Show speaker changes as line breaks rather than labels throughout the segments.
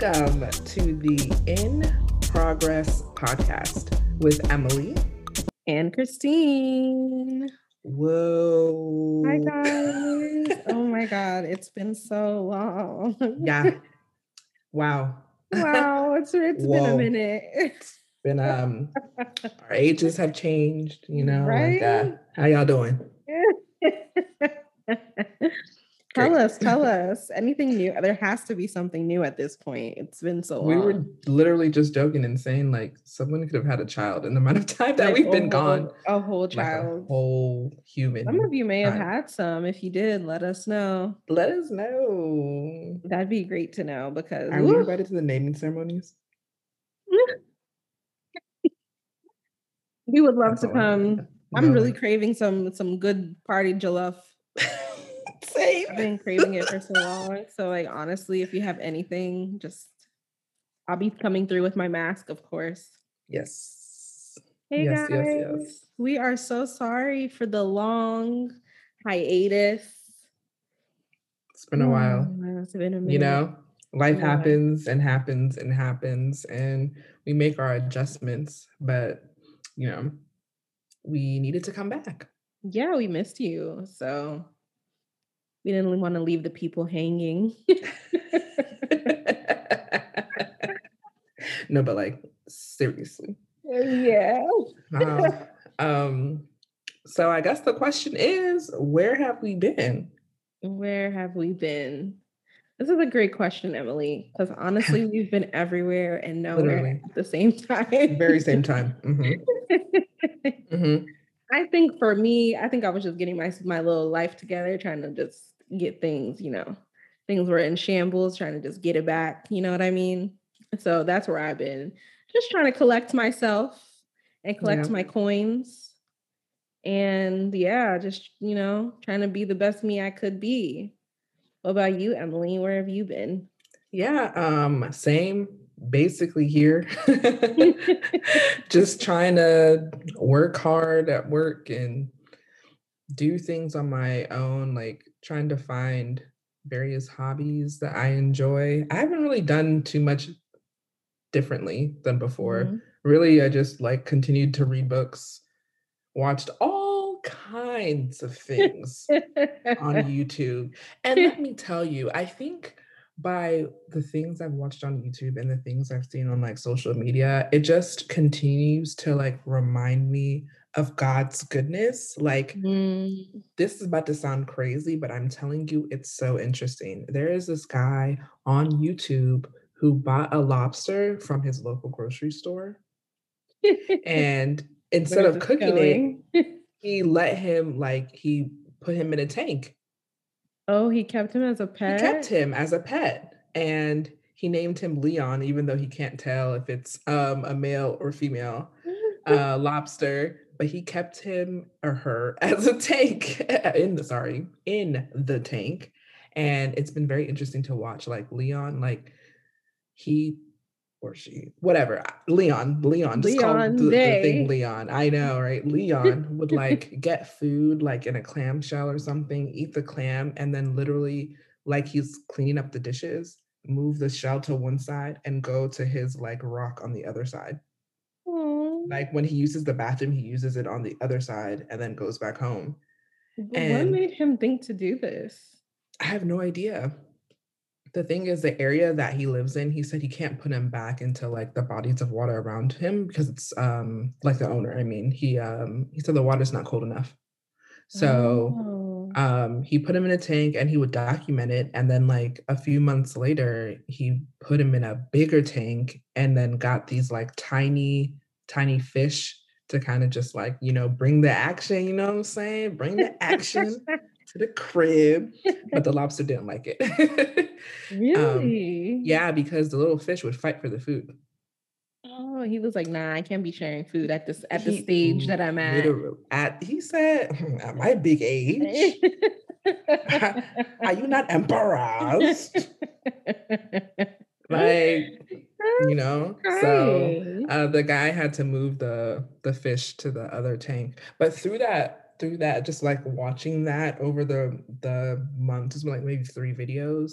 Welcome to the In Progress podcast with Emily
and Christine.
Whoa.
Hi, guys. oh my God. It's been so long.
yeah. Wow.
Wow. It's, it's been a minute.
Been, um, our ages have changed, you know.
Right?
Like, uh, how y'all doing?
Tell us, tell us anything new. There has to be something new at this point. It's been so long.
We were literally just joking and saying like someone could have had a child in the amount of time that like we've been
whole,
gone.
A whole child.
Like a whole human.
Some of you may have had some. If you did, let us know.
Let us know.
That'd be great to know because
are we invited to the naming ceremonies?
we would love That's to come. I'm really craving some some good party jollof. Same. I've been craving it for so long. So like honestly, if you have anything, just I'll be coming through with my mask, of course.
Yes.
Hey yes, guys. Yes, yes. We are so sorry for the long hiatus.
It's been a while. Oh, it's been a minute. You know, life yeah. happens and happens and happens, and we make our adjustments, but you know, we needed to come back.
Yeah, we missed you. So we didn't want to leave the people hanging.
no, but like seriously.
Yeah.
Wow. um, so I guess the question is, where have we been?
Where have we been? This is a great question, Emily, because honestly, we've been everywhere and nowhere Literally. at the same time.
Very same time. Mm-hmm.
mm-hmm. I think for me, I think I was just getting my my little life together, trying to just get things, you know, things were in shambles, trying to just get it back. You know what I mean? So that's where I've been just trying to collect myself and collect yeah. my coins. And yeah, just, you know, trying to be the best me I could be. What about you, Emily? Where have you been?
Yeah, um, same basically here. just trying to work hard at work and do things on my own, like trying to find various hobbies that I enjoy. I haven't really done too much differently than before. Mm-hmm. Really, I just like continued to read books, watched all kinds of things on YouTube. And let me tell you, I think by the things I've watched on YouTube and the things I've seen on like social media, it just continues to like remind me of God's goodness. Like, mm. this is about to sound crazy, but I'm telling you, it's so interesting. There is this guy on YouTube who bought a lobster from his local grocery store. and instead of cooking going? it, he let him, like, he put him in a tank.
Oh, he kept him as a pet?
He kept him as a pet. And he named him Leon, even though he can't tell if it's um, a male or female uh, lobster but he kept him or her as a tank in the sorry in the tank. And it's been very interesting to watch like leon like he or she whatever leon leon just leon called the, the, thing leon i know right? Leon would like get food like in a clam shell or something eat the clam and then literally like he's cleaning up the dishes move the shell to one side and go to his like rock on the other side like when he uses the bathroom, he uses it on the other side and then goes back home.
And what made him think to do this?
I have no idea. The thing is, the area that he lives in, he said he can't put him back into like the bodies of water around him because it's um like the owner. I mean, he um he said the water's not cold enough. So oh. um he put him in a tank and he would document it. And then like a few months later, he put him in a bigger tank and then got these like tiny tiny fish to kind of just like, you know, bring the action, you know what I'm saying? Bring the action to the crib. But the lobster didn't like it.
Um, really?
Um, yeah, because the little fish would fight for the food.
Oh, he was like, nah, I can't be sharing food at this at the he, stage that I'm at.
At he said, at my big age. are you not embarrassed? like you know so uh, the guy had to move the the fish to the other tank but through that through that just like watching that over the the months like maybe three videos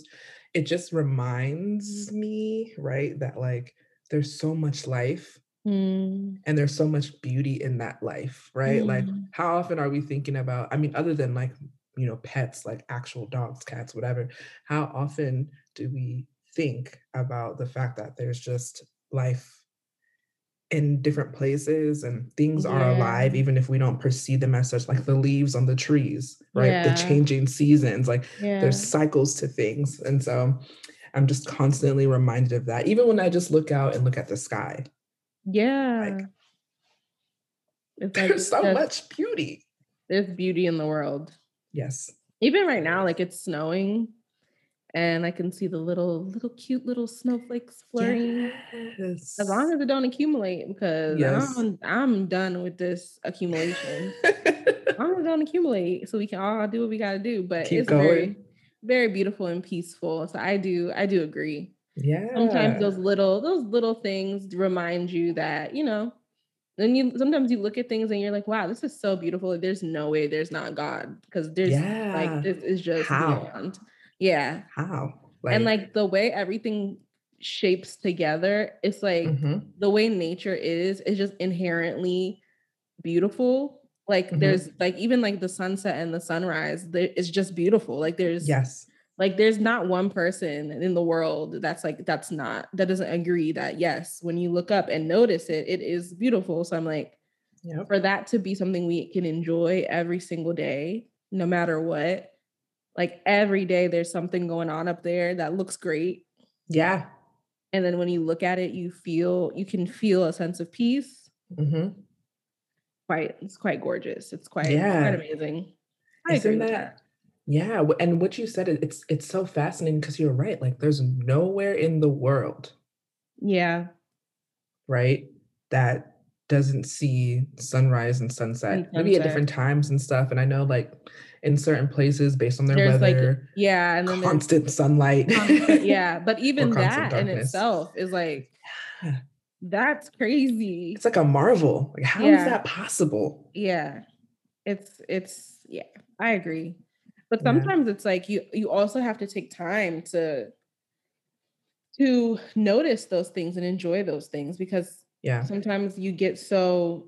it just reminds me, right, that like there's so much life
Mm.
and there's so much beauty in that life, right? Like,
Mm.
how often are we thinking about, I mean, other than like, you know, pets, like actual dogs, cats, whatever, how often do we think about the fact that there's just life in different places and things are alive, even if we don't perceive them as such, like the leaves on the trees, right? The changing seasons, like there's cycles to things. And so I'm just constantly reminded of that, even when I just look out and look at the sky.
Yeah.
Like
It's like
there's so much beauty.
there's beauty in the world.
Yes.
Even right now, like it's snowing and I can see the little little cute little snowflakes flurrying. As long as it don't accumulate, because
Yes.
I'm I'm done with this accumulation. As long as it don't accumulate, so we can all do what we gotta do. But
Keep
it's very,
going.
very beautiful and peaceful. So I do I do agree.
Yeah.
Sometimes those little those little things remind you that, you know, then you sometimes you look at things and you're like, wow, this is so beautiful. There's no way there's not God. Because there's like this is just
How?
beyond. Yeah.
How?
And
Like
like the way everything shapes together, it's like
Mhm.
the way nature is, is just inherently beautiful. Like
Mhm.
there's like even like the sunset and the sunrise, there, it's just beautiful. Like there's
Yes.
like there's not one person in the world that's like that's not that doesn't agree that yes, when you look up and notice it, it is beautiful. So I'm like,
Yep.
for that to be something we can enjoy every single day, no matter what. Like every day there's something going on up there that looks great.
Yeah.
And then when you look at it, you feel you can feel a sense of peace.
Mm-hmm.
Quite it's quite gorgeous. It's quite it's quite
Yeah.
amazing. I agree
Isn't
with
that
that.
yeah, and what you said, it's it's so fascinating because you're right, like, there's nowhere in the world,
Yeah.
right, that doesn't see sunrise and
And
sunset, maybe at different times and stuff, and I know, like, in certain places based on their
There's like
weather,
yeah, and then
constant sunlight
constant yeah, but even that in itself is like
Yeah.
that's
It's like a marvel, like, how is
Yeah.
that possible?
Yeah. It's it's yeah, I agree. But
Yeah.
sometimes it's like you you also have to take time to to notice those things and enjoy those things because
Yeah.
sometimes you get so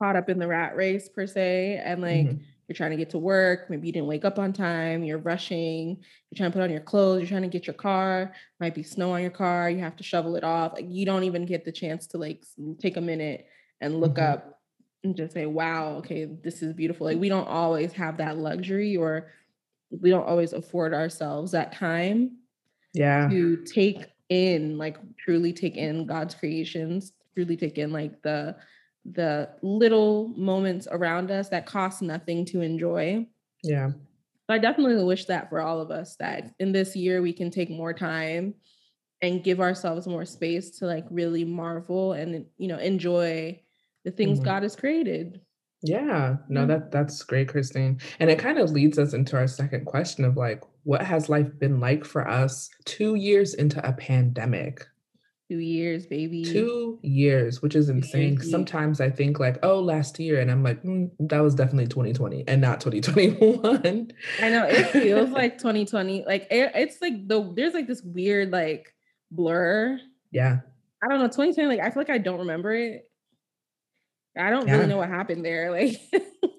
caught up in the rat race per se and like
Mhm.
You're trying to get to work maybe you didn't wake up on time you're rushing you're trying to put on your clothes you're trying to get your car might be snow on your car you have to shovel it off like you don't even get the chance to like take a minute and look
Mhm.
up and just say wow okay this is beautiful like we don't always have that luxury or we don't always afford ourselves that time
Yeah.
to take in like truly take in god's creations truly take in like the the little moments around us that cost nothing to enjoy
Yeah.
so i definitely wish that for all of us that in this year we can take more time and give ourselves more space to like really marvel and you know enjoy the things
Mhm.
god has created
Yeah, no, that that's great, Christine. And it kind of leads us into our second question of like, what has life been like for us two years into a pandemic?
Two years baby
Two years, which is insane.
years
sometimes I think like, oh, last year, and I'm like, "Mm, that was definitely 2020 and not 2021.
I know it feels like 2020. Like it, it's like the there's like this weird like blur.
Yeah,
I don't know 2020. Like I feel like I don't remember it. I don't really know what happened there. Like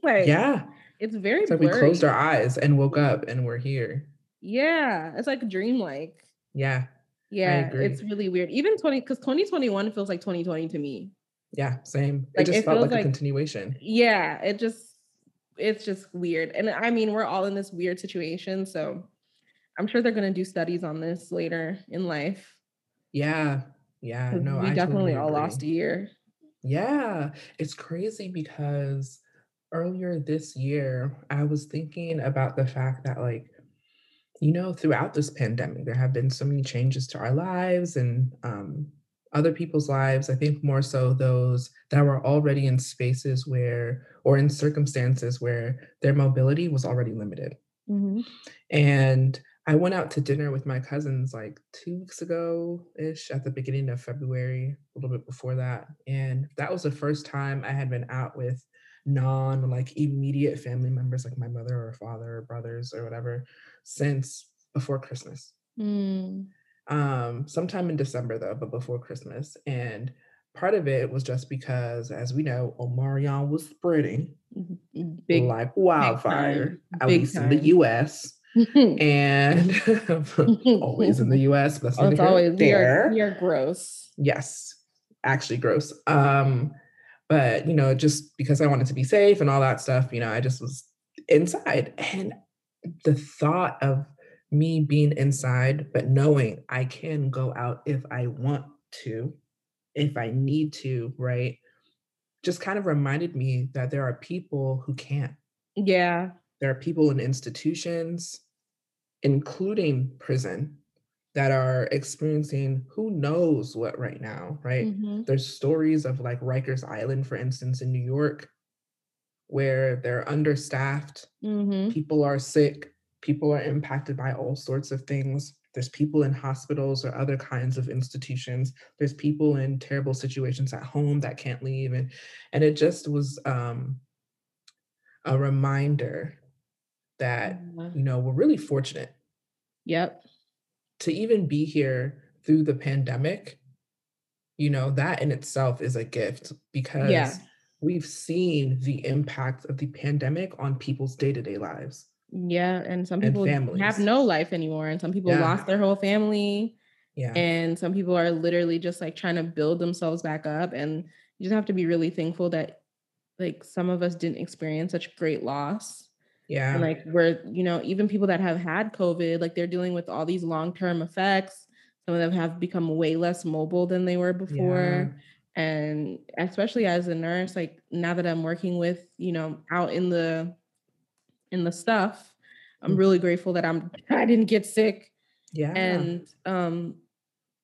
like
yeah.
it's very
It's like we closed our eyes and woke up and we're here.
Yeah, it's like dreamlike.
Yeah,
Yeah, it's really weird. Even 20 because 2021 feels like 2020 to me.
Yeah, same. It just
it
felt
feels
like a continuation.
yeah, it just it's just weird. And I mean, we're all in this weird situation, so I'm sure they're gonna do studies on this later in life.
Yeah, Yeah. No,
we
I
definitely
totally
all lost a year.
Yeah, it's crazy because earlier this year, I was thinking about the fact that, like, you know, throughout this pandemic, there have been so many changes to our lives and um, other people's lives. I think more so those that were already in spaces where, or in circumstances where their mobility was already limited.
Mhm.
And I went out to dinner with my cousins like 2 weeks ago-ish at the beginning of February, a little bit before that, and that was the first time I had been out with non, like, immediate family members, like my mother or father or brothers or whatever, since before Christmas. Mm. Um, sometime in December though, but before Christmas. And part of it was just because, as we know, Omarion was spreading mm-hmm, big, like wildfire, at least time. in the US. and always in the US. That's oh, always
there. You're, gross.
Yes, actually gross. Um, but you know, just because I wanted to be safe and all that stuff, you know, I just was inside. And the thought of me being inside, but knowing I can go out if I want to, if I need to, right? Just kind of reminded me that there are people who can't.
Yeah.
There are people in institutions, including prison, that are experiencing who knows what right now, right? Mm-hmm. There's stories of like Rikers Island, for instance, in New York, where they're understaffed, mm-hmm. people are sick, people are impacted by all sorts of things. There's people in hospitals or other kinds of institutions. There's people in terrible situations at home that can't leave. And and it just was um a reminder that, mm-hmm. you know, we're really fortunate.
Yep
to even be here through the pandemic, you know, that in itself is a gift because yeah. we've seen the impact of the pandemic on people's day to day lives.
Yeah. And some people and have no life anymore, and some people yeah. lost their whole family.
Yeah.
And some people are literally just like trying to build themselves back up. And you just have to be really thankful that like some of us didn't experience such great loss
yeah.
And like we're, you know, even people that have had COVID, like they're dealing with all these long-term effects. Some of them have become way less mobile than they were before. Yeah. And especially as a nurse, like now that I'm working with, you know, out in the in the stuff, I'm mm-hmm. really grateful that I'm I didn't get sick.
Yeah.
And um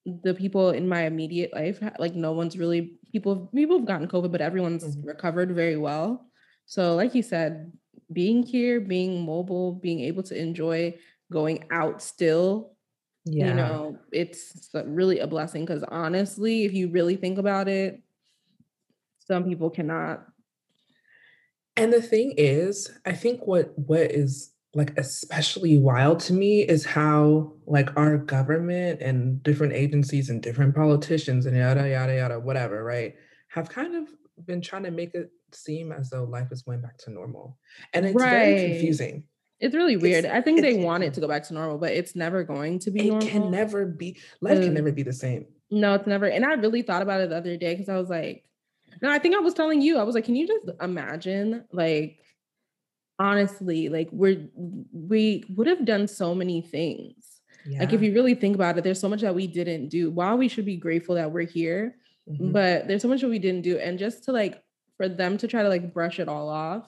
the people in my immediate life, like no one's really people people have gotten COVID, but everyone's mm-hmm. recovered very well. So, like you said, being here, being mobile, being able to enjoy going out still, yeah. you know, it's really a blessing because honestly, if you really think about it, some people cannot.
And the thing is, I think what what is like especially wild to me is how like our government and different agencies and different politicians and yada yada yada whatever, right, have kind of been trying to make it seem as though life is going back to normal. And it's right. very confusing.
It's really weird. It's, I think they want it to go back to normal, but it's never going to be
it
normal.
can never be life can never be the same.
No, it's never. And I really thought about it the other day because I was like, no, I think I was telling you, I was like, can you just imagine like honestly, like we're we would have done so many things. Yeah. Like if you really think about it, there's so much that we didn't do. While we should be grateful that we're here, mm-hmm. but there's so much that we didn't do. And just to like for them to try to like brush it all off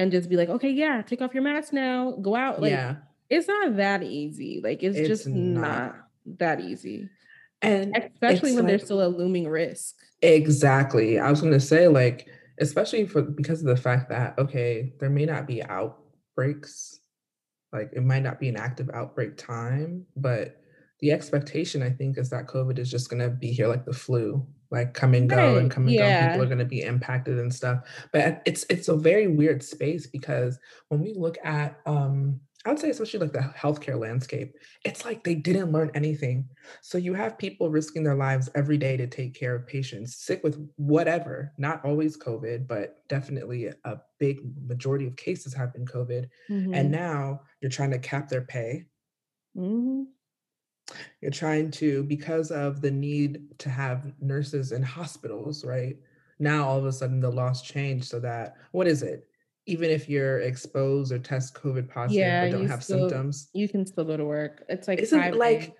and just be like, okay, yeah, take off your mask now, go out. Like, yeah. it's not that easy. Like, it's, it's just not. not. that easy.
And
especially when like, there's still a looming risk.
Exactly. I was going to say, like, especially for because of the fact that, okay, there may not be outbreaks, like, it might not be an active outbreak time, but the expectation, I think, is that COVID is just going to be here like the flu like come and go right. and come and yeah. go people are going to be impacted and stuff but it's it's a very weird space because when we look at um I would say, especially like the healthcare landscape, it's like they didn't learn anything. So you have people risking their lives every day to take care of patients sick with whatever, not always COVID, but definitely a big majority of cases have been COVID. Mm-hmm. And now you're trying to cap their pay. Mm-hmm. You're trying to, because of the need to have nurses in hospitals, right? Now all of a sudden the laws change so that what is it? Even if you're exposed or test COVID positive yeah, but don't have
still,
symptoms,
you can still go to work. It's like
isn't like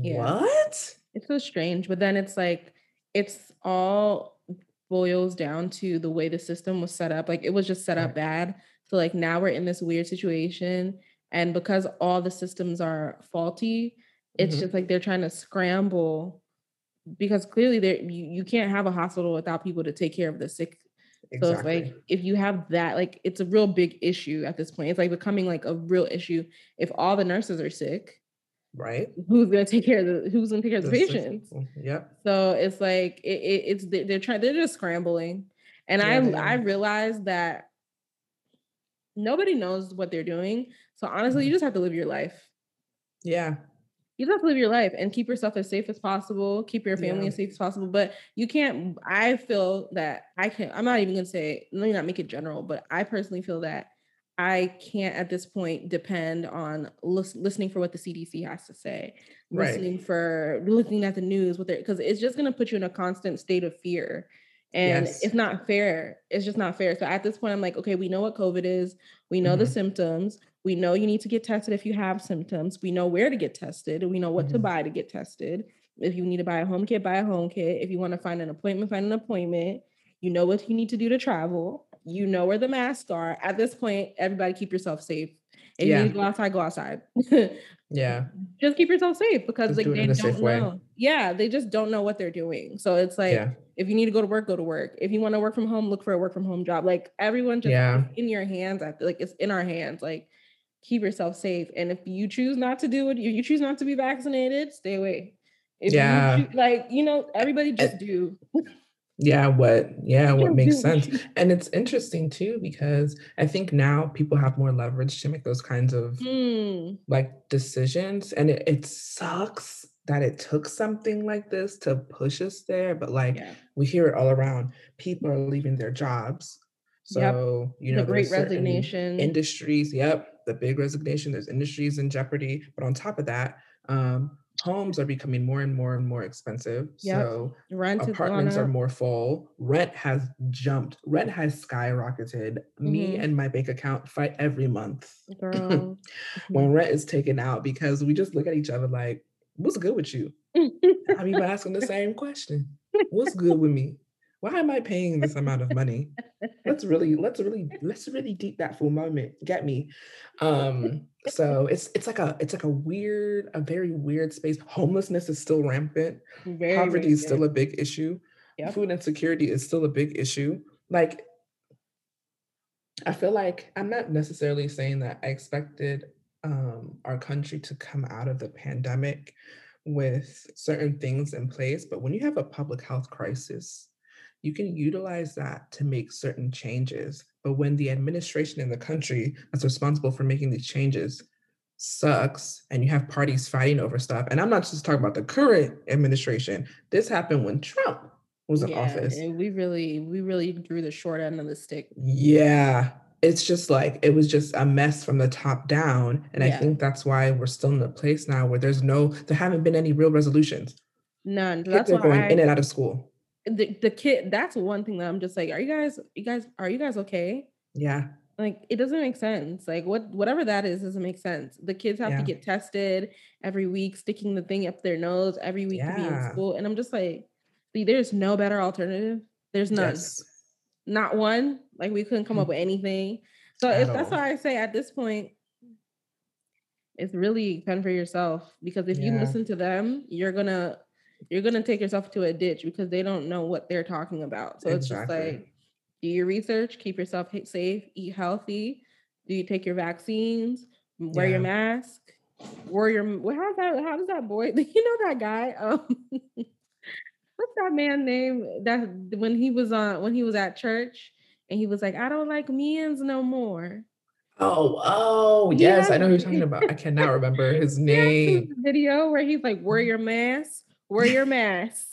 yeah. what?
It's so strange, but then it's like it's all boils down to the way the system was set up. Like it was just set up bad. So like now we're in this weird situation, and because all the systems are faulty, it's mm-hmm. just like they're trying to scramble because clearly there you, you can't have a hospital without people to take care of the sick. Exactly. So it's like if you have that, like it's a real big issue at this point. It's like becoming like a real issue. If all the nurses are sick,
right?
Who's gonna take care of the who's gonna take care of the, the patients?
Yep.
So it's like it, it, it's they're trying they're just scrambling. And yeah, I I realized that nobody knows what they're doing. So honestly, mm-hmm. you just have to live your life.
Yeah.
You just have to live your life and keep yourself as safe as possible, keep your family
Yeah.
as safe as possible. But you can't, I feel that I can't, I'm not even gonna say, let me not make it general, but I personally feel that I can't at this point depend on lis- listening for what the CDC has to say,
Right.
listening for looking at the news with it, because it's just gonna put you in a constant state of fear. And
Yes.
it's not fair. It's just not fair. So at this point, I'm like, okay, we know what COVID is. We know the
Mhm.
symptoms. We know you need to get tested if you have symptoms. We know where to get tested. We know what to
Mhm.
buy to get tested. If you need to buy a home kit, buy a home kit. If you want to find an appointment, find an appointment. You know what you need to do to travel. You know where the masks are. At this point, everybody keep yourself safe. If you
Yeah.
need to go outside, go outside.
Yeah.
just keep yourself safe because
Just
like
do
they don't
safe way.
know. Yeah, they just don't know what they're doing. So it's like
Yeah.
if you need to go to work, go to work. If you want to work from home, look for a work from home job. Like everyone just
Yeah.
in your hands. I feel like it's in our hands. Like keep yourself safe. And if you choose not to do it, if you choose not to be vaccinated, stay away. If
Yeah.
you choo- like, you know, everybody just do.
Yeah. What, yeah, what makes sense. And it's interesting too, because I think now people have more leverage to make those kinds of
Hmm.
like decisions. And it, it sucks that it took something like this to push us there. But like
Yeah.
we hear it all around. People are leaving their jobs.
Yep.
So, you
The
know,
great resignation.
Industries, yep, the big resignation. There's industries in jeopardy. But on top of that, um, homes are becoming more and more and more expensive.
Yep.
So
Rent
apartments are more full. Rent has jumped. Rent has skyrocketed. Me
Mhm.
and my bank account fight every month
Girl.
when rent is taken out because we just look at each other like, "What's good with you?" I'm even asking the same question. What's good with me? Why am I paying this amount of money? Let's really, let's really, let's really deep that full moment. Get me. Um, so it's it's like a it's like a weird, a very weird space. Homelessness is still rampant.
Very,
Poverty is still a big issue.
Yep.
Food insecurity is still a big issue. Like I feel like I'm not necessarily saying that I expected um, our country to come out of the pandemic with certain things in place, but when you have a public health crisis, you can utilize that to make certain changes. But when the administration in the country that's responsible for making these changes sucks and you have parties fighting over stuff, and I'm not just talking about the current administration, this happened when Trump was in
Yeah,
office.
and we really, we really drew the short end of the stick.
Yeah, it's just like it was just a mess from the top down. And I think that's why we're still in a place now where there's no, there haven't been any real resolutions.
None.
Kids
That's
are
why
going
I,
in and out of school.
The, the kid. That's one thing that I'm just like, are you guys, you guys, are you guys okay?
Yeah,
Like it doesn't make sense. Like what, whatever that is, doesn't make sense. The kids have
Yeah.
to get tested every week, sticking the thing up their nose every week to be in school, and I'm just like, there's no better alternative. There's none.
yes,
Not one. Like we couldn't come up with anything. So it's, that's why I say at this point, it's really fun for yourself because if you listen to them, you're gonna you're gonna take yourself to a ditch because they don't know what they're talking about. So it's just like do your research, keep yourself safe, eat healthy. Do you take your vaccines? Wear
Yeah.
your mask. Wear your what how's that how does that boy you know that guy? Um what's that man name that when he was on when he was at church and he was like, I don't like men's no more.
Oh, oh, yes, I know who you're talking about. I cannot remember his name.
video where he's like, wear your mask, wear your mask,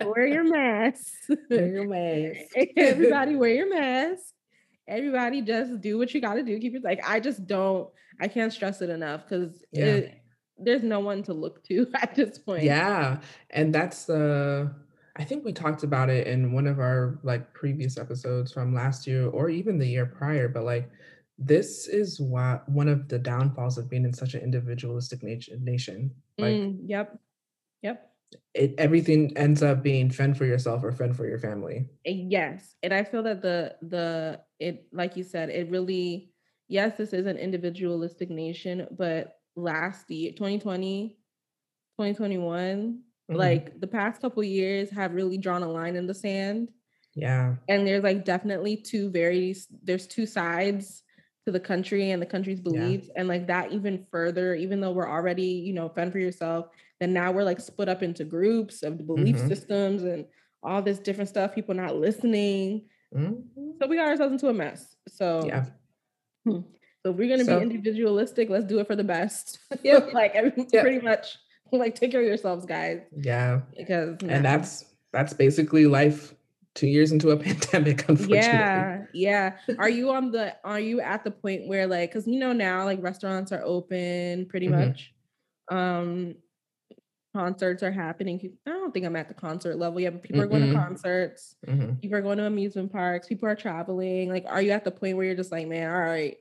wear your mask.
Wear your mask.
Everybody wear your mask. Everybody just do what you got to do. Keep it like I just don't. I can't stress it enough because
Yeah.
there's no one to look to at this point.
Yeah, and that's uh I think we talked about it in one of our like previous episodes from last year or even the year prior, but like this is why one of the downfalls of being in such an individualistic nation nation. Like
Mm, yep. Yep.
it everything ends up being fend for yourself or fend for your family.
Uh, Yes, and I feel that the the it like you said, it really yes, this is an individualistic nation, but last year 2020, 2021,
Mhm.
like the past couple years have really drawn a line in the sand.
yeah,
And there's like definitely two very there's two sides to the country and the country's beliefs. And like that even further, even though we're already, you know, fend for yourself, then now we're like split up into groups of the belief
Mhm.
systems and all this different stuff, people not listening.
Mhm.
So we got ourselves into a mess. So
yeah,
hmm, So we're gonna so, be individualistic. Let's do it for the best. Yeah, like yep. pretty much like take care of yourselves, guys.
Yeah, because and that's that's basically life. Two years into a pandemic, unfortunately.
Yeah, yeah. Are you on the? Are you at the point where like, because you know now like restaurants are open pretty mm-hmm. much. Um, concerts are happening. I don't think I'm at the concert level yet, but people mm-hmm. are going to concerts. Mm-hmm. People are going to amusement parks. People are traveling. Like, are you at the point where you're just like, man, all right,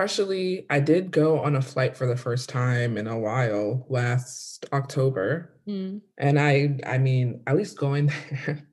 Partially, I did go on a flight for the first time in a while last October. Mm. And I I mean, at least going there,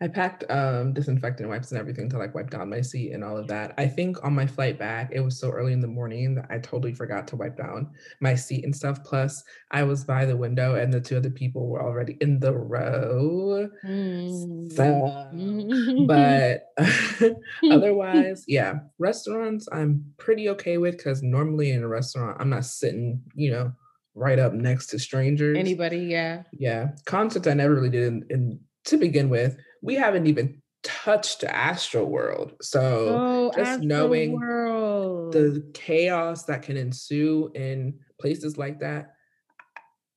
I packed um, disinfectant wipes and everything to like wipe down my seat and all of that. I think on my flight back, it was so early in the morning that I totally forgot to wipe down my seat and stuff. Plus, I was by the window and the two other people were already in the row. Mm. So, but otherwise, yeah, restaurants I'm pretty okay with because normally in a restaurant, I'm not sitting, you know, right up next to strangers.
Anybody, yeah.
Yeah. Concerts I never really did in, in to begin with, we haven't even touched Astroworld, So oh, just Astro knowing World. the chaos that can ensue in places like that.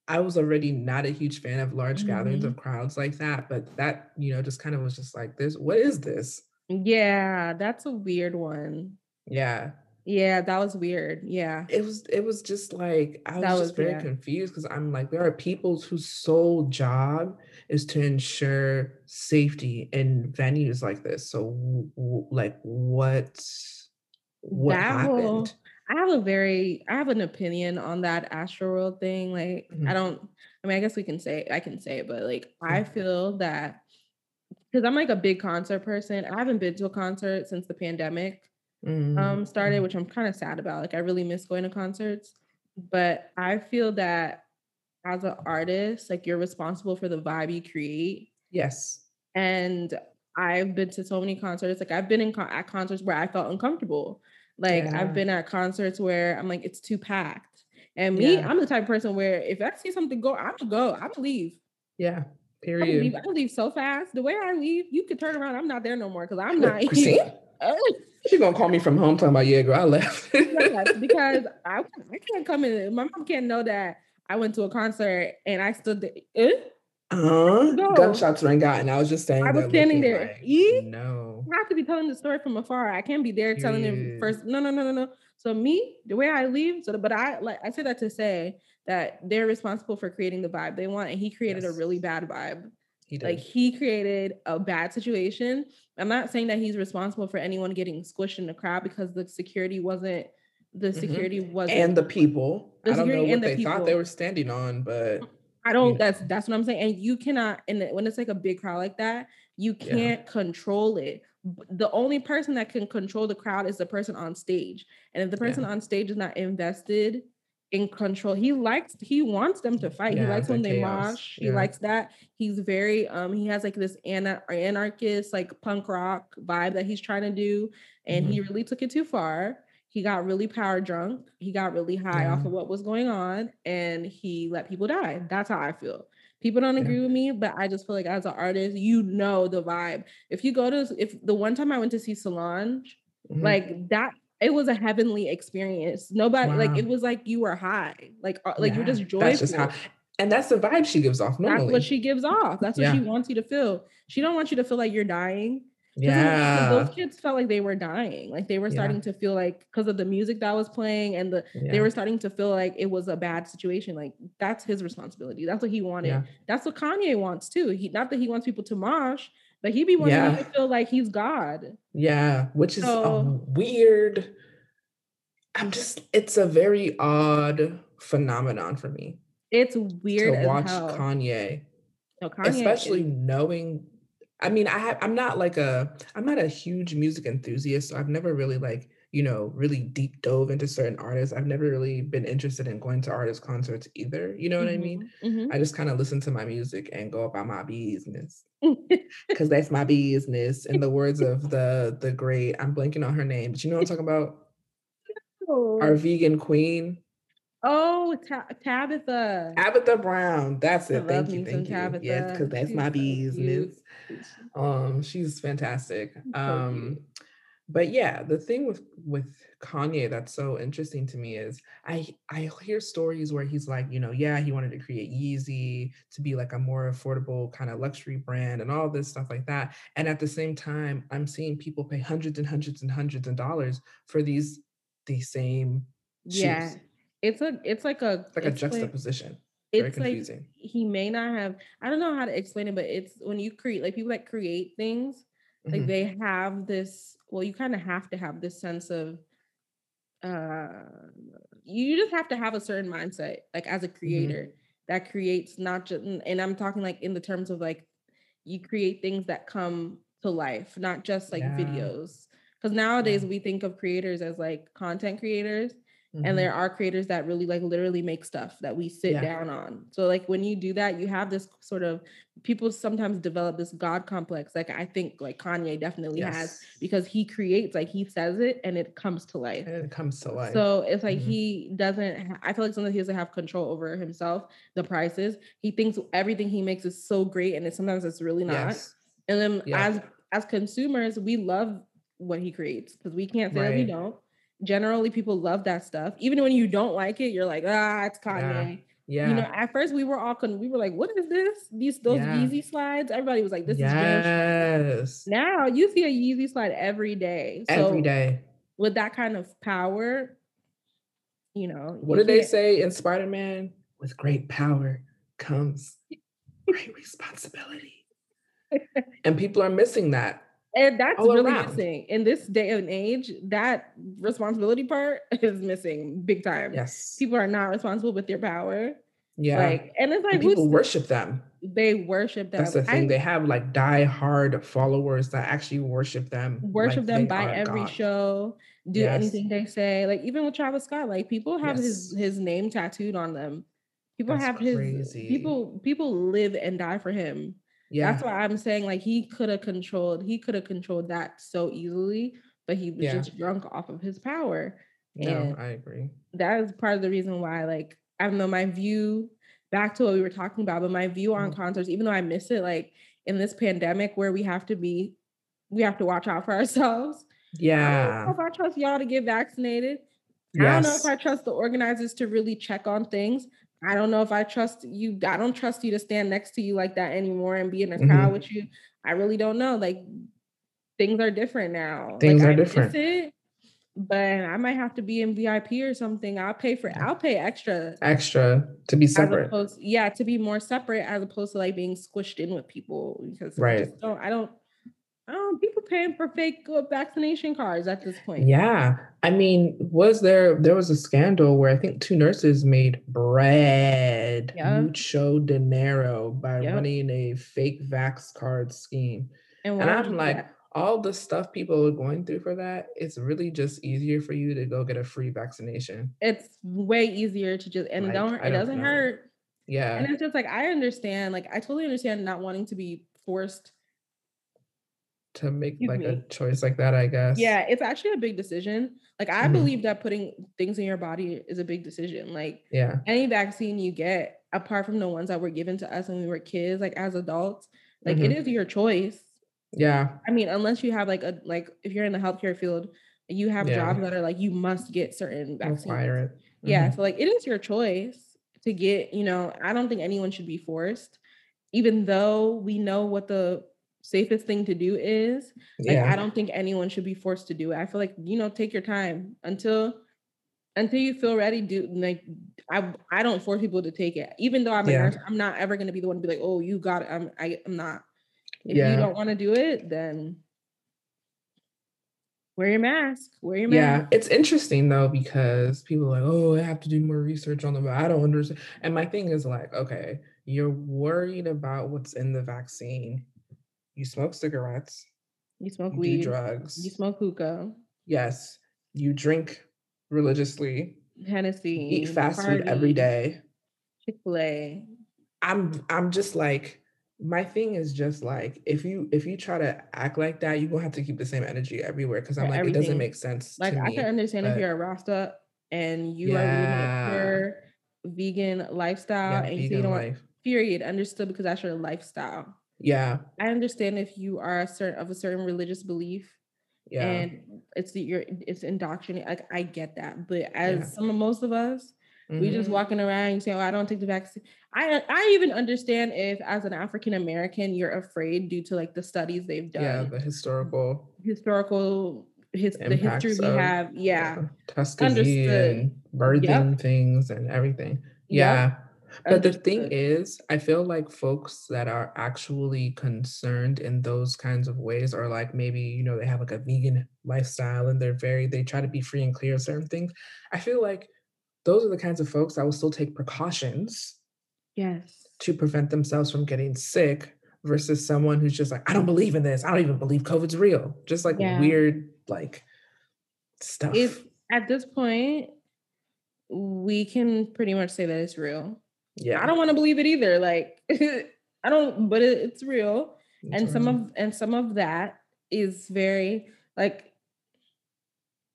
I was already not a huge fan of large mm-hmm. gatherings of crowds like that, but that, you know, just kind of was just like this, what is this?
Yeah, that's a weird one.
Yeah.
Yeah, that was weird. Yeah.
It was it was just like I was, was just very yeah. confused because I'm like, there are people whose sole job is to ensure safety in venues like this. So like what what that happened? Will,
I have a very I have an opinion on that Astroworld thing. Like mm-hmm. I don't I mean I guess we can say I can say it, but like mm-hmm. I feel that because I'm like a big concert person. I haven't been to a concert since the pandemic mm-hmm. um started, mm-hmm. which I'm kind of sad about. Like I really miss going to concerts. But I feel that as an artist, like you're responsible for the vibe you create.
Yes.
And I've been to so many concerts. Like I've been in con- at concerts where I felt uncomfortable. Like yeah. I've been at concerts where I'm like, it's too packed. And me, yeah. I'm the type of person where if I see something go, I'm gonna go. I'm gonna leave.
Yeah. Period.
I leave, I leave so fast. The way I leave, you could turn around. I'm not there no more because I'm not. Christine?
She's gonna call me from home talking about yeah, girl, I left.
yes, because I, I can't come in. My mom can't know that I went to a concert and I stood there. Eh?
Uh-huh. No. Gunshots rang out, and I was just saying.
I was standing there.
Like, no,
I have to be telling the story from afar. I can't be there telling him first. No, no, no, no, no. So me, the way I leave, so but I like I say that to say that they're responsible for creating the vibe they want, and he created yes. a really bad vibe. He did. Like he created a bad situation. I'm not saying that he's responsible for anyone getting squished in the crowd because the security wasn't the mm-hmm. security mm-hmm. was
and the people. The I don't know what the they people. thought they were standing on, but
I don't. You know. That's that's what I'm saying. And you cannot. And when it's like a big crowd like that, you can't yeah. control it. The only person that can control the crowd is the person on stage. And if the person yeah. on stage is not invested in control, he likes. He wants them to fight. Yeah, he likes when they mosh. He likes that. He's very. Um. He has like this ana- anarchist, like punk rock vibe that he's trying to do, and mm-hmm. he really took it too far he got really power drunk. He got really high yeah. off of what was going on and he let people die. That's how I feel. People don't agree yeah. with me, but I just feel like as an artist, you know the vibe. If you go to if the one time I went to see Solange, mm-hmm. like that it was a heavenly experience. Nobody wow. like it was like you were high. Like uh, like yeah, you're just joyful. That's just how
and that's the vibe she gives off normally.
That's what she gives off. That's what she wants you to feel. She don't want you to feel like you're dying.
Yeah.
Those kids felt like they were dying. Like they were starting yeah. to feel like because of the music that was playing and the yeah. they were starting to feel like it was a bad situation. Like that's his responsibility. That's what he wanted. Yeah. That's what Kanye wants too. He not that he wants people to mosh, but he be wanting yeah. to feel like he's God.
Yeah, which is so, um, weird. I'm just it's a very odd phenomenon for me.
It's weird
to watch Kanye. No, Kanye especially is- knowing I mean, I have, I'm not like a I'm not a huge music enthusiast, so I've never really like you know really deep dove into certain artists. I've never really been interested in going to artist concerts either. You know what mm-hmm, I mean? Mm-hmm. I just kind of listen to my music and go about my business because that's my business. In the words of the the great, I'm blanking on her name, but you know what I'm talking about? Our vegan queen.
Oh, Ta- Tabitha.
Tabitha Brown. That's it. Thank you. Thank you. Tabitha. Yes, because that's She's my business. So um, she's fantastic. Um, but yeah, the thing with with Kanye that's so interesting to me is I I hear stories where he's like, you know, yeah, he wanted to create Yeezy to be like a more affordable kind of luxury brand and all this stuff like that. And at the same time, I'm seeing people pay hundreds and hundreds and hundreds of dollars for these these same
Yeah. It's a it's like a
Like a
like
juxtaposition. Very
it's like
confusing.
he may not have I don't know how to explain it, but it's when you create like people that create things, like
Mhm.
they have this well, you kind of have to have this sense of uh you just have to have a certain mindset like as a
Mhm.
creator that creates not just and i'm talking like in the terms of like you create things that come to life not just like
Yeah.
videos because
Yeah.
nowadays we think of creators as like content creators and
Mhm.
there are creators that really like literally make stuff that we sit
Yeah.
down on so like when you do that you have this sort of people sometimes develop this god complex like i think like kanye definitely has because he creates like he says it and it comes to life
And it comes to life.
so it's like
Mhm.
he doesn't i feel like sometimes he doesn't have control over himself the prices he thinks everything he makes is so great and it sometimes it's really not
Yes.
and then
Yeah.
as as consumers we love what he creates because we can't say that we don't generally people love that stuff even when you don't like it you're like ah it's kanye
Yeah.
you know at first we were all con- we were like what is this these those
Yeah.
yeezy slides everybody was like this is
Yes.
now you see a yeezy slide every day so
Every day.
with that kind of power you know
What
you
did they say in Spider Man? With great power comes great responsibility. and people are missing that.
And that's
all
really
around.
missing in this day and age. That responsibility part is missing big time.
Yes.
People are not responsible with their power.
yeah.
Like, and it's like
and people worship them.
they worship them.
That's the thing.
I
they have like die-hard followers that actually worship them.
worship
like
them by every
God.
show, do
Yes.
anything they say. Like even with Travis Scott, like people have his
Yes.
his name tattooed on them. People
That's
have his
crazy.
people people live and die for him.
Yeah.
That's why I'm saying like he could have controlled he could have controlled that so easily, but he was
Yeah.
just drunk off of his power.
no, I agree.
That is part of the reason why like I don't know my view back to what we were talking about, but my view on
Mhm.
concerts, even though I miss it, like in this pandemic where we have to be we have to watch out for ourselves. I don't know
Yeah.
if I trust y'all to get vaccinated. I don't know if I trust the organizers to really check on things. I don't know if I trust you. I don't trust you to stand next to you like that anymore and be in a crowd
Mhm.
with you. I really don't know. Like things are different now.
Things
like,
are
I
different.
it, but I might have to be in VIP or something. I'll pay for. I'll pay extra.
Extra to be separate.
opposed, yeah, to be more separate as opposed to like being squished in with people because I
Right.
just don't. I don't. Don't. People paying for fake uh, vaccination cards at this point.
Yeah. I mean, was there there was a scandal where I think two nurses made bread,
Yeah.
mucho dinero by
Yep.
running a fake vax card scheme.
And,
And I'm like,
that?
all the stuff people are going through for that, it's really just easier for you to go get a free vaccination.
it's way easier to just and
Like,
don't it
don't
doesn't
know.
hurt.
Yeah.
And it's just like I understand, like I totally understand not wanting to be forced.
To make
Excuse
like a choice like that, I guess.
Yeah, it's actually a big decision. Like I
Mhm.
believe that putting things in your body is a big decision. Like
Yeah.
any vaccine you get, apart from the ones that were given to us when we were kids, like as adults, like it
Mhm.
is your choice.
Yeah.
I mean, unless you have like a like if you're in the healthcare field, you have
Yeah.
jobs that are like you must get certain vaccines.
Require it.
Yeah,
Mhm.
so like it is your choice to get, you know, I don't think anyone should be forced, even though we know what the safest thing to do is. Like
Yeah.
I don't think anyone should be forced to do it. I feel like, you know, take your time until until you feel ready, do like I I don't force people to take it. Even though I'm a
Yeah.
nurse, I'm not ever gonna be the one to be like, oh, you got it. I'm I, I'm not. If
Yeah.
you don't want to do it, then wear your mask. Wear your mask.
Yeah, it's interesting though because people are like, oh, I have to do more research on the. I don't understand. And my thing is like, okay, you're worried about what's in the vaccine. You smoke cigarettes.
You smoke
You
weed.
do drugs.
You smoke hookah.
Yes, you drink religiously.
Hennessy,
eat fast food every day.
Chick Fil A.
I'm. I'm just like. My thing is just like if you if you try to act like that, you gonna have to keep the same energy everywhere because I'm like it doesn't make sense
Like I
me.
can understand if you're a Rasta and you
Yeah.
are living a pure vegan lifestyle
yeah,
and you say you
vegan
don't
life.
period understood because that's your lifestyle.
Yeah,
I understand if you are a certain of a certain religious belief
Yeah.
and it's the you're it's indoctrinated. Like I get that, but as
Yeah.
some of most of us, we just
Mhm.
walking around and saying, "Oh, I don't take the vaccine." I I even understand if, as an African American, you're afraid due to like the studies they've done.
Yeah, the historical
historical his the history we
of
have. Yeah,
yeah, Tuskegee
understood.
and
Yep,
things and everything.
yep,
Yeah. But the thing is, I feel like folks that are actually concerned in those kinds of ways are like maybe, you know, they have like a vegan lifestyle and they're very, they try to be free and clear of certain things. I feel like those are the kinds of folks that will still take precautions
Yes.
to prevent themselves from getting sick versus someone who's just like, I don't believe in this. I don't even believe COVID's real. Just like
Yeah.
weird, like stuff.
If at this point we can pretty much say that it's real. I don't want to believe it either. Like I don't, but it, it's real.
That's
And some of and some of that is very like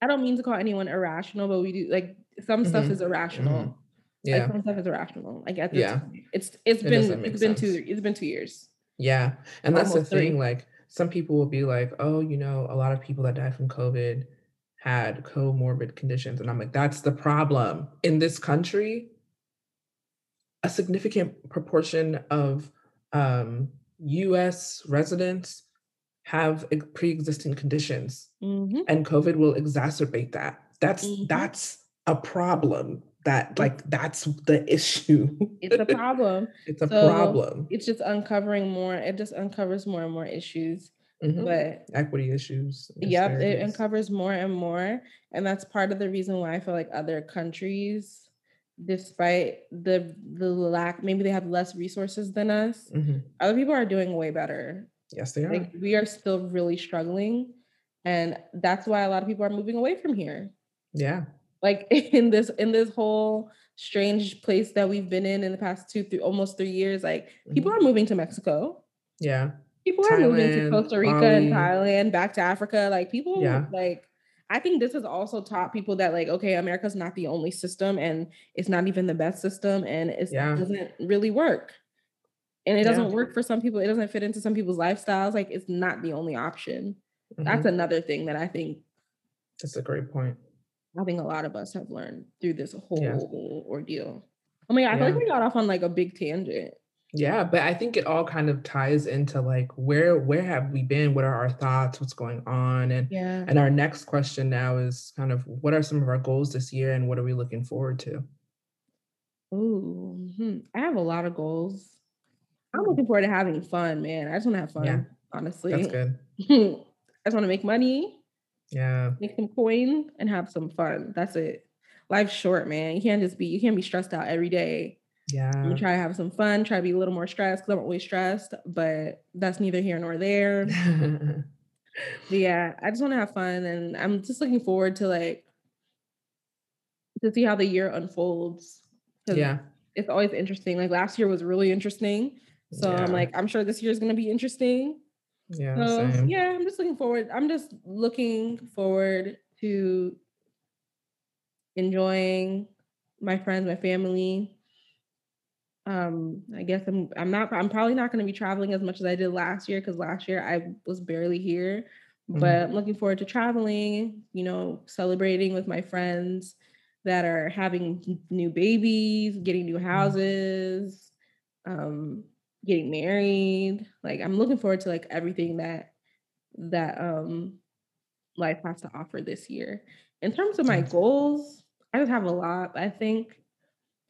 I don't mean to call anyone irrational, but we do like some stuff
mm-hmm. is
irrational. Mm-hmm. Like
Yeah.
some stuff is irrational. Like at this
Yeah.
it's it's
It
been it's been two it's been two years,
Yeah. And that's the thing,
three.
like, some people will be like, "Oh, you know, a lot of people that died from COVID had comorbid conditions." And I'm like, "That's the problem. In this country, a significant proportion of, um, US residents have pre-existing conditions,
hmm
and COVID will exacerbate that. That's
hmm
that's a problem. That like, that's the issue.
it's a problem.
It's a
So
problem.
it's just uncovering more. It just uncovers more and more issues.
Mhm.
But
Equity issues
Yep, it uncovers more and more. And that's part of the reason why I feel like other countries, despite the the lack, maybe they have less resources than us,
Mhm.
other people are doing way better.
Yes, they are.
Like we are still really struggling. And that's why a lot of people are moving away from here.
Yeah.
Like in this in this whole strange place that we've been in in the past two, three, almost three years, like people
Mhm.
are moving to Mexico.
Yeah.
People are moving to Costa Rica and Thailand, back to Africa. Like people
Yeah.
like I think this has also taught people that like, okay, America's not the only system and it's not even the best system and it
Yeah.
doesn't really work. And it doesn't work for some people. It doesn't fit into some people's lifestyles. Like it's not the only option. That's
Mhm.
another thing that I think
That's a great point.
I think a lot of us have learned through this
Yeah.
whole ordeal. Oh my god, I feel like we got off on like a big tangent.
Yeah, but I think it all kind of ties into, like, where where have we been? What are our thoughts? What's going on? And
Yeah.
and our next question now is kind of what are some of our goals this year and what are we looking forward to?
Ooh, hmm. I have a lot of goals. I'm
Mm.
looking forward to having fun, man. I just want to have
Yeah,
honestly.
that's good.
I just want to make money,
Yeah.
make some coin, and have some fun. That's it. Life's short, man. You can't just be you can't be stressed out every day. I'm gonna
Yeah.
try to have some fun, try to be a little more stressed because I'm always stressed, but that's neither here nor there. Yeah, I just want to have fun, and I'm just looking forward to like to see how the year unfolds
Yeah.
it's always interesting. Like last year was really interesting, so I'm like, I'm sure this year is gonna be interesting.
Yeah,
So
same.
yeah, I'm just looking forward. I'm just looking forward to enjoying my friends, my family. Um, I guess I'm I'm not I'm probably not going to be traveling as much as I did last year because last year I was barely here. But
Mhm.
I'm looking forward to traveling, you know, celebrating with my friends that are having new babies, getting new
Mhm.
houses, um, getting married. Like I'm looking forward to like everything that that um life has to offer this year. In terms of my goals, I just have a lot. I think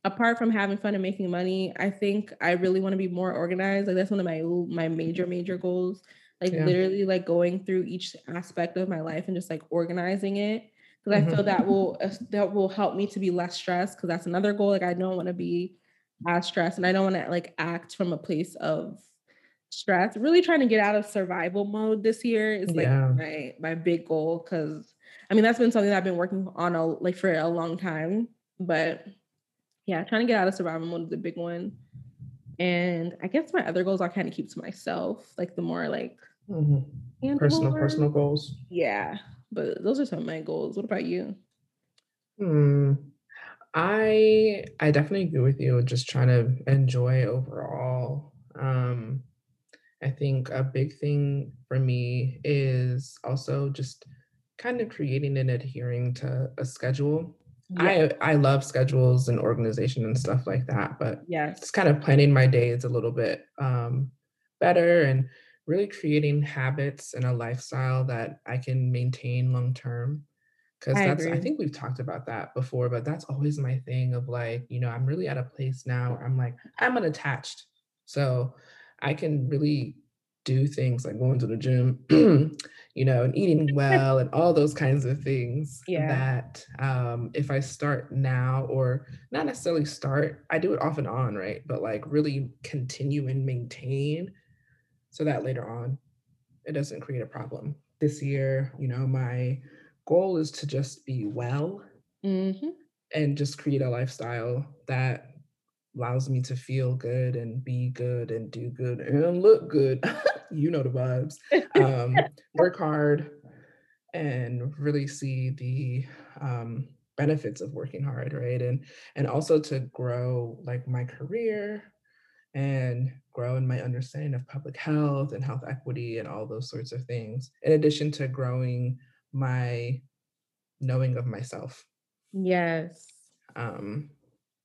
apart from having fun and making money, I think I really want to be more organized. Like that's one of my my major major goals. Like
Yeah.
literally like going through each aspect of my life and just like organizing it because I feel
Mhm.
that will uh, that will help me to be less stressed because that's another goal. Like I don't want to be as stressed and I don't want to like act from a place of stress. Really trying to get out of survival mode this year is like
Yeah.
my my big goal because I mean that's been something that I've been working on a, like for a long time. But yeah, trying to get out of survival mode is a big one. And I guess my other goals I kind of keep to myself, like the more like
Mhm. Personal
ones.
personal goals.
Yeah, but those are some of my goals. What about you?
Hmm. I I definitely agree with you, just trying to enjoy overall. Um, I think a big thing for me is also just kind of creating and adhering to a schedule. Yeah. I I love schedules and organization and stuff like that, but
yes,
it's kind of planning my days a little bit um, better and really creating habits and a lifestyle that I can maintain long term. Cause
I
that's I think we've talked about that before, but that's always my thing of like, you know, I'm really at a place now where I'm like, I'm unattached. So I can really do things like going to the gym, you know, and eating well and all those kinds of things
Yeah,
that um if I start now or not necessarily start, I do it off and on, right? But like really continue and maintain so that later on it doesn't create a problem. This year, you know, my goal is to just be well
mhm.
and just create a lifestyle that allows me to feel good and be good and do good and look good. you know the vibes. Um, work hard and really see the um, benefits of working hard, right? And and also to grow like my career and grow in my understanding of public health and health equity and all those sorts of things, in addition to growing my knowing of myself
Yes.
um,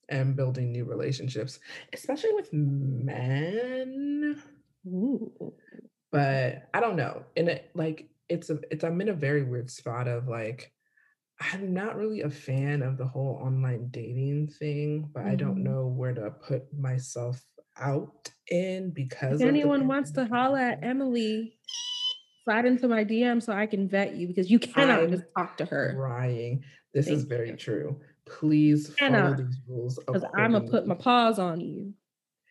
and building new relationships, especially with men.
Ooh.
But I don't know. And it like it's a it's I'm in a very weird spot of like I'm not really a fan of the whole online dating thing, but I don't
Mhm.
know where to put myself out in because the
anyone wants to holler at Emily, slide into my DM so I can vet you because you cannot just
I'm
talk to her.
trying. This is very
you.
true. Please follow these rules
because Imma put my paws on you.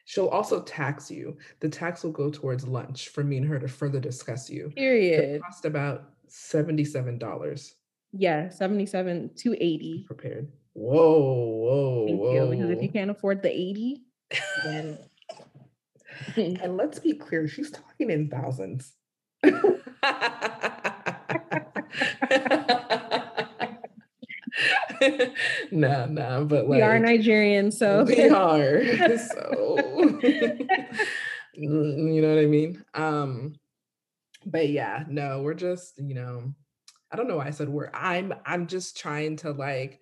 She'll also tax you. The tax will go towards lunch for me and her to further discuss you.
Period.
cost about $77.
Yeah, 77 to 80.
prepared. Whoa, whoa,
Thank you, because if you can't afford the 80, then
And let's be clear, she's talking in thousands. No, no, but
we are Nigerian, so
we are. So you know what I mean? Um, but yeah, no, we're just, you know, I don't know why I said we're I'm I'm just trying to like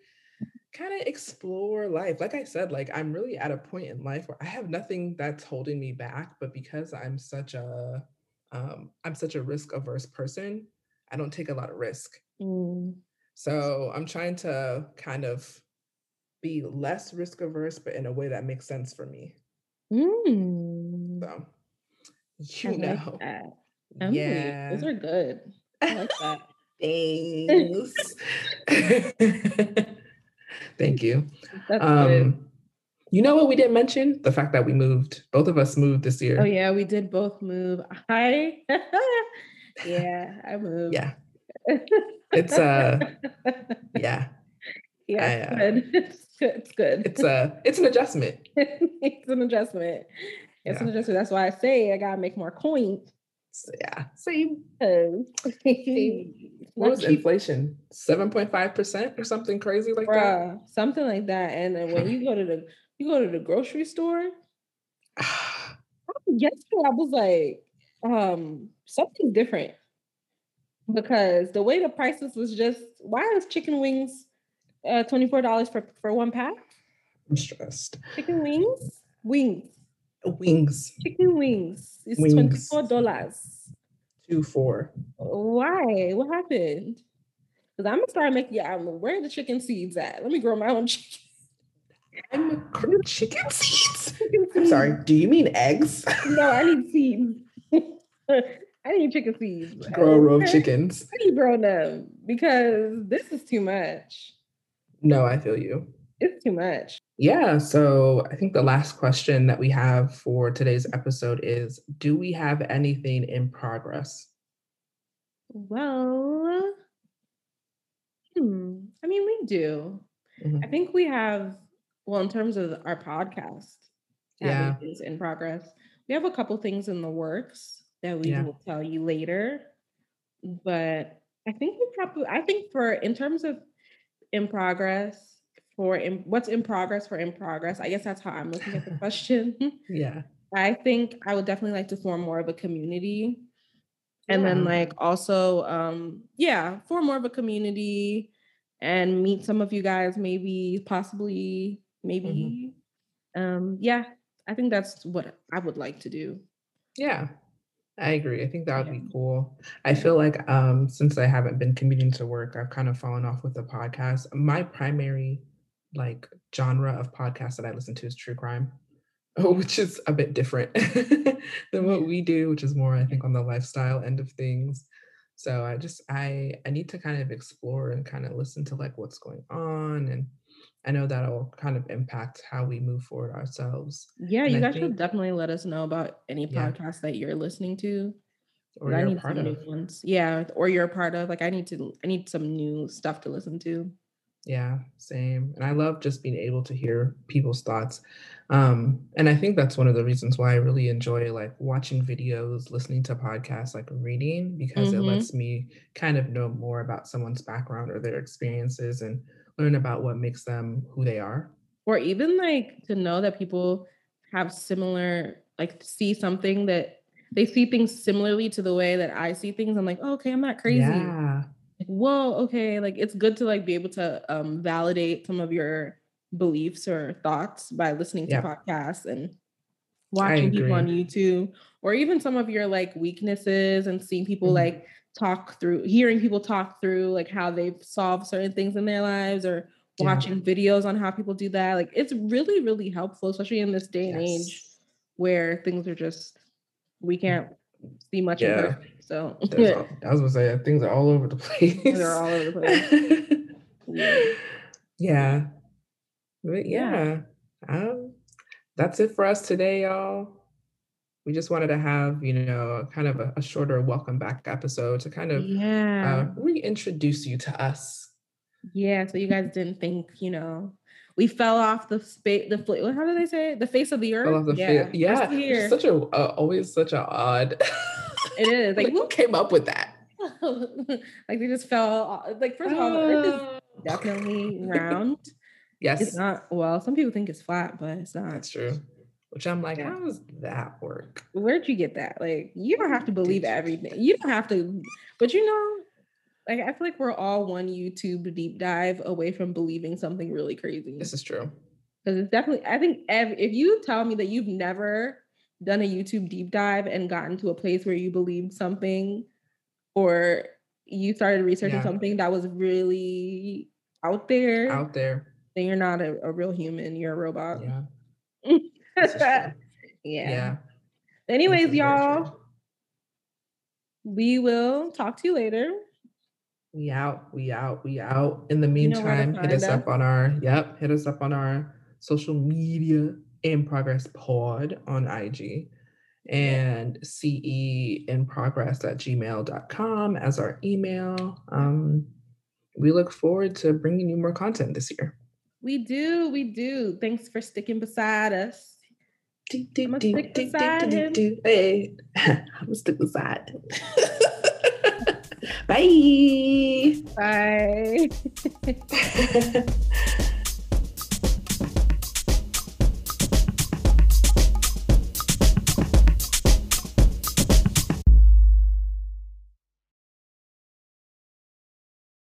kind of explore life. Like I said, like I'm really at a point in life where I have nothing that's holding me back, but because I'm such a um I'm such a risk averse person, I don't take a lot of risk.
Mm.
So I'm trying to kind of be less risk averse, but in a way that makes sense for me.
Mm.
So
I
you
like
know,
that. Emily, those are good. I like that.
Thanks. Thank you.
That's good.
Um, you know what we didn't mention? The fact that we moved. Both of us moved this year.
Oh yeah, we did both move. I yeah, I moved.
Yeah. It's uh yeah.
yeah,
I uh.
It's good. It's good.
it's a it's an adjustment.
it's an adjustment. It's
Yeah.
an adjustment. That's why I say I gotta make more coins.
So, yeah. Same.
it's
What was
cheap,
inflation? 7.5% or something crazy like that?
Something like that. And then when you go to the you go to the grocery store, yesterday I was like, um, something different because the way the prices was just why is chicken wings uh $24 for for one pack?
I'm stressed.
Chicken wings? Wings.
Wings.
Chicken wings. It's
Wings.
$24.
Two four.
Why? What happened? Because I'm gonna start making yeah, I'm where are the chicken seeds at? Let me grow my own chicken.
I'm cr- chicken seeds. I'm sorry. Do you mean eggs?
No, I need seeds. I need chicken seeds.
Grow a row of chickens.
I need to grow them because this is too much.
No, I feel you.
It's too much.
Yeah. So I think the last question that we have for today's episode is Do we have anything in progress?
Well, hmm. I mean, we do.
Mhm.
I think we have, well, in terms of our podcast,
Yeah.
things in progress, we have a couple things in the works that we
Yeah.
will tell you later. But I think we probably, I think for in terms of in progress, for in, what's in progress for in progress, I guess that's how I'm looking at the question.
Yeah.
I think I would definitely like to form more of a community. And then like also um yeah, form more of a community and meet some of you guys maybe possibly maybe mm-hmm. um yeah, I think that's what I would like to do.
Yeah. I agree. I think that would yeah. be cool. I feel like um since I haven't been commuting to work, I've kind of fallen off with the podcast. My primary like genre of podcast that I listen to is true crime. which is a bit different than what we do, which is more, I think, on the lifestyle end of things. So I just I I need to kind of explore and kind of listen to like what's going on and I know that'll kind of impact how we move forward ourselves.
Yeah, and you I guys think, should definitely let us know about any podcasts yeah. that you're listening to. Or I need some of. new ones. Yeah, or you're a part of. Like I need to I need some new stuff to listen to.
Yeah, same. And I love just being able to hear people's thoughts. Um, and I think that's one of the reasons why I really enjoy like watching videos, listening to podcasts, like reading, because mm-hmm. it lets me kind of know more about someone's background or their experiences and learn about what makes them who they are.
Or even like to know that people have similar, like see something that they see things similarly to the way that I see things. I'm like, oh, okay, I'm not crazy. Yeah like, whoa, okay, like it's good to like be able to um, validate some of your beliefs or thoughts by listening to podcasts and watching people on YouTube, or even some of your like weaknesses and seeing people mm-hmm. like talk through, hearing people talk through like how they've solved certain things in their lives or watching yeah. videos on how people do that. Like it's really, really helpful, especially in this day and age where things are just we can't see much yeah. of her. So
all, I was gonna say things are all over the place. They're all over the place. yeah. yeah. But yeah. Um, that's it for us today, y'all. We just wanted to have, you know, kind of a, a shorter welcome back episode to kind of yeah. uh, reintroduce you to us.
Yeah, so you guys didn't think, you know, we fell off the space, the how do they say it? The face of the earth. The
yeah, fa- yeah. Such a uh, always such a odd.
it is
like, like who came up with that?
like they just fell. Off. Like first of all, the earth is uh. definitely round.
Yes,
it's not. Well, some people think it's flat, but it's not.
That's true. Which I'm like, yeah. how does that work?
Where'd you get that? Like, you don't have to believe everything. You don't have to, but you know, like I feel like we're all one YouTube deep dive away from believing something really crazy.
This is true.
Because it's definitely, I think every, if you tell me that you've never done a YouTube deep dive and gotten to a place where you believed something or you started researching yeah. something that was really out there,
out there,
then you're not a, a real human. You're a robot.
Yeah. yeah.
Yeah. Anyways, y'all, we will talk to you later.
We out, we out, we out. In the meantime, you know hit us up on our, yep, hit us up on our social media in progress pod on IG and ce in progress at gmail.com as our email. Um, we look forward to bringing you more content this year.
We do, we do. Thanks for sticking beside us. I'm gonna stick beside him.
Hey, I'm gonna stick beside. Bye.
Bye.